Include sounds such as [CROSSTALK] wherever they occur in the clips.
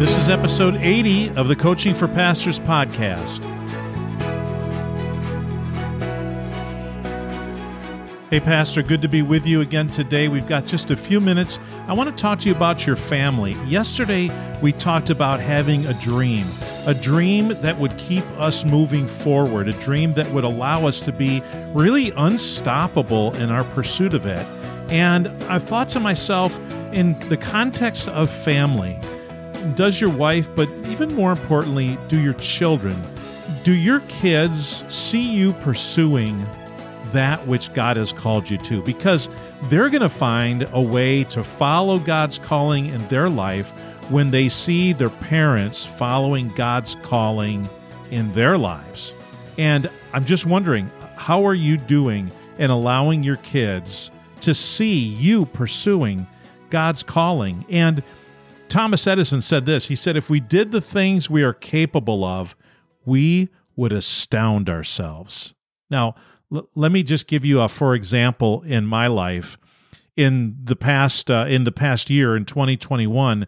This is episode 80 of the Coaching for Pastors podcast. Hey, Pastor, good to be with you again today. We've got just a few minutes. I want to talk to you about your family. Yesterday, we talked about having a dream, a dream that would keep us moving forward, a dream that would allow us to be really unstoppable in our pursuit of it. And I thought to myself, in the context of family, does your wife, but even more importantly, do your children, do your kids see you pursuing that which God has called you to because they're going to find a way to follow God's calling in their life when they see their parents following God's calling in their lives. And I'm just wondering, how are you doing in allowing your kids to see you pursuing God's calling? And Thomas Edison said this He said, If we did the things we are capable of, we would astound ourselves. Now, L- let me just give you a for example in my life in the past uh, in the past year in 2021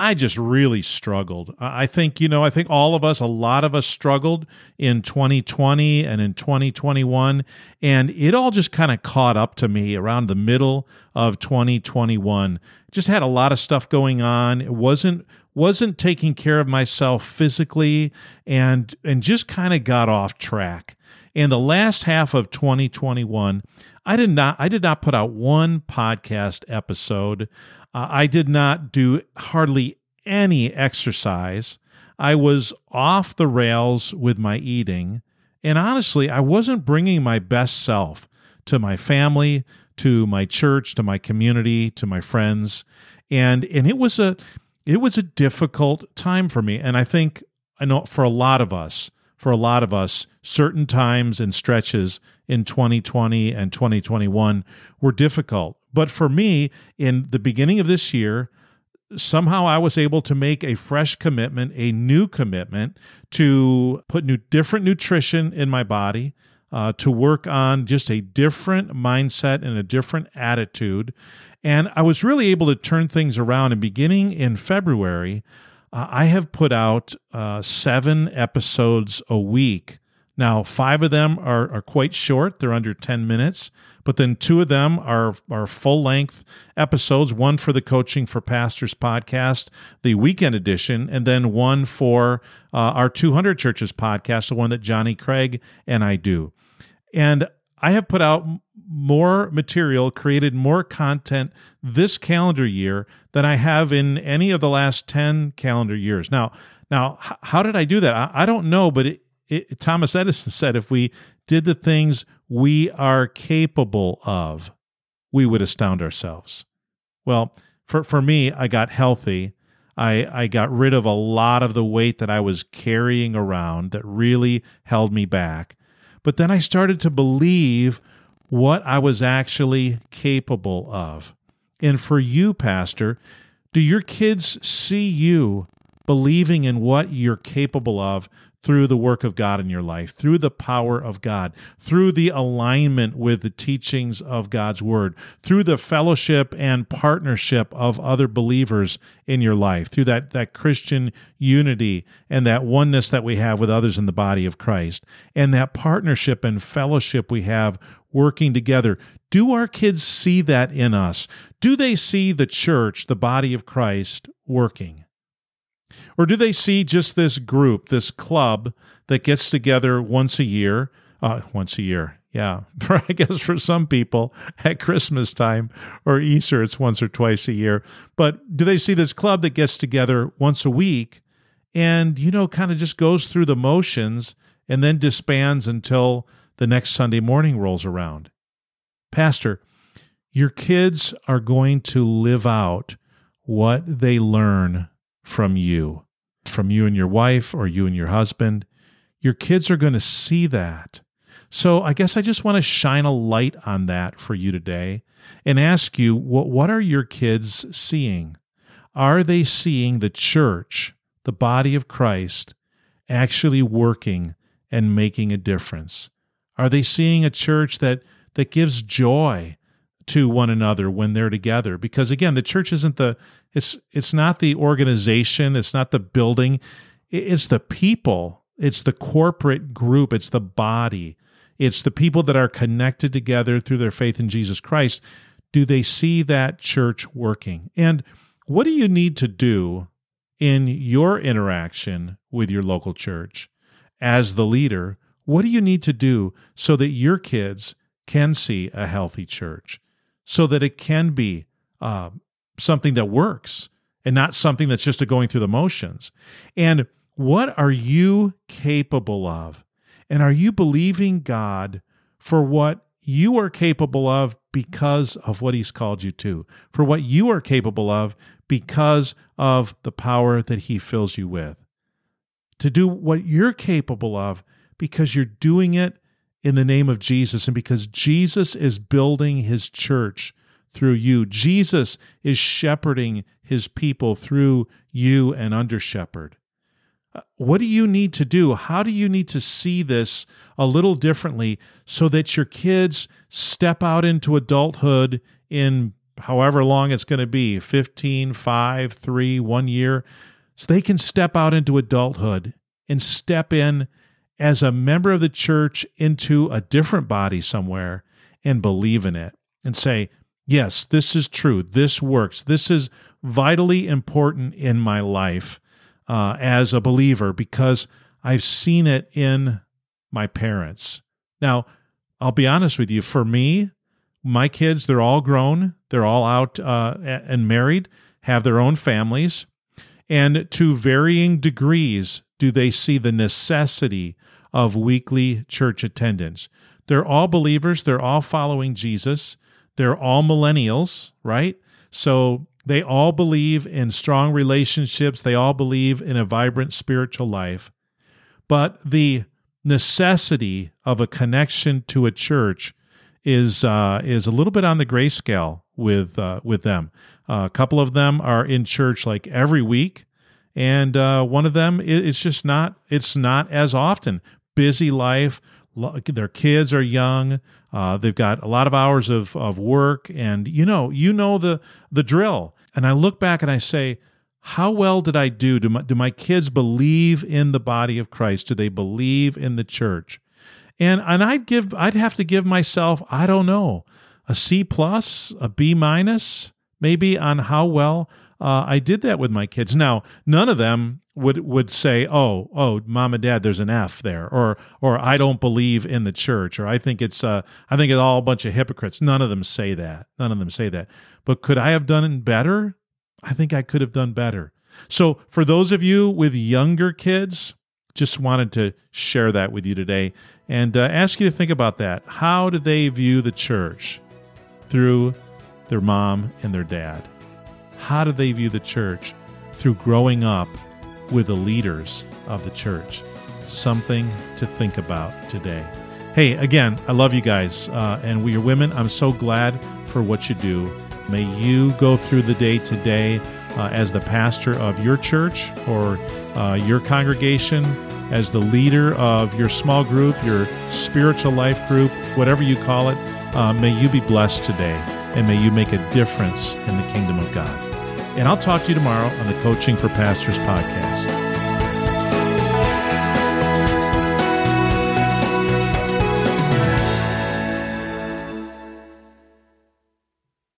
I just really struggled. I think, you know, I think all of us, a lot of us struggled in 2020 and in 2021. And it all just kind of caught up to me around the middle of 2021. Just had a lot of stuff going on. It wasn't wasn't taking care of myself physically and and just kind of got off track. In the last half of 2021, I did not I did not put out one podcast episode. Uh, I did not do hardly any exercise. I was off the rails with my eating, and honestly, I wasn't bringing my best self to my family, to my church, to my community, to my friends. And and it was a it was a difficult time for me, and I think I know for a lot of us, for a lot of us, certain times and stretches in 2020 and 2021 were difficult. But for me, in the beginning of this year, somehow I was able to make a fresh commitment, a new commitment to put new different nutrition in my body, uh, to work on just a different mindset and a different attitude. And I was really able to turn things around. And beginning in February, uh, I have put out uh, seven episodes a week. Now, five of them are, are quite short, they're under 10 minutes, but then two of them are, are full length episodes one for the Coaching for Pastors podcast, the weekend edition, and then one for uh, our 200 Churches podcast, the one that Johnny Craig and I do. And I have put out more material, created more content this calendar year than I have in any of the last 10 calendar years. Now, now how did I do that? I, don't know, but it, it, Thomas Edison said if we did the things we are capable of, we would astound ourselves. Well, for, for me, I got healthy. I, I got rid of a lot of the weight that I was carrying around that really held me back. But then I started to believe what I was actually capable of. And for you, Pastor, do your kids see you believing in what you're capable of through the work of God in your life, through the power of God, through the alignment with the teachings of God's Word, through the fellowship and partnership of other believers in your life, through that, that Christian unity and that oneness that we have with others in the body of Christ, and that partnership and fellowship we have working together. Do our kids see that in us? Do they see the church, the body of Christ, working? Or do they see just this group, this club that gets together once a year? Uh, once a year, yeah. [LAUGHS] I guess for some people at Christmas time or Easter, it's once or twice a year. But do they see this club that gets together once a week and, you know, kind of just goes through the motions and then disbands until the next Sunday morning rolls around? Pastor, your kids are going to live out what they learn from you, from you and your wife or you and your husband. Your kids are going to see that. So I guess I just want to shine a light on that for you today and ask you what, what are your kids seeing? Are they seeing the church, the body of Christ, actually working and making a difference? Are they seeing a church that, that gives joy to one another when they're together because again the church isn't the it's it's not the organization it's not the building it's the people it's the corporate group it's the body it's the people that are connected together through their faith in Jesus Christ. Do they see that church working? And what do you need to do in your interaction with your local church as the leader? What do you need to do so that your kids can see a healthy church so that it can be uh, something that works and not something that's just going through the motions. And what are you capable of? And are you believing God for what you are capable of because of what He's called you to, for what you are capable of because of the power that He fills you with? To do what you're capable of because you're doing it in the name of Jesus and because Jesus is building his church through you. Jesus is shepherding his people through you and under shepherd. Uh, what do you need to do? How do you need to see this a little differently so that your kids step out into adulthood in however long it's going to be 15, 5, 3, 1 year so they can step out into adulthood and step in as a member of the church into a different body somewhere and believe in it and say, yes, this is true. This works. This is vitally important in my life uh, as a believer because I've seen it in my parents. Now, I'll be honest with you. For me, my kids, they're all grown, they're all out uh, and married, have their own families. And to varying degrees, do they see the necessity of weekly church attendance. They're all believers, they're all following Jesus, they're all millennials, right? So they all believe in strong relationships, they all believe in a vibrant spiritual life. But the necessity of a connection to a church is uh, is a little bit on the grayscale with uh, with them. Uh, a couple of them are in church like every week, and uh, one of them it's just not it's not as often busy life. Their kids are young. Uh, they've got a lot of hours of, of work, and you know, you know the the drill. And I look back and I say, how well did I do? Do my, do my kids believe in the body of Christ? Do they believe in the church? And and I'd give I'd have to give myself I don't know a C plus, a B minus, maybe on how well uh, I did that with my kids. Now, none of them would would say, "Oh, oh, mom and dad, there's an F there," or or I don't believe in the church, or I think it's uh, I think it's all a bunch of hypocrites. None of them say that. None of them say that. But could I have done better? I think I could have done better. So, for those of you with younger kids, just wanted to share that with you today and uh, ask you to think about that. How do they view the church through their mom and their dad? How do they view the church through growing up with the leaders of the church? Something to think about today. Hey, again, I love you guys. Uh, and we are women. I'm so glad for what you do. May you go through the day today uh, as the pastor of your church or uh, your congregation, as the leader of your small group, your spiritual life group, whatever you call it. Uh, may you be blessed today and may you make a difference in the kingdom of God. And I'll talk to you tomorrow on the Coaching for Pastors podcast.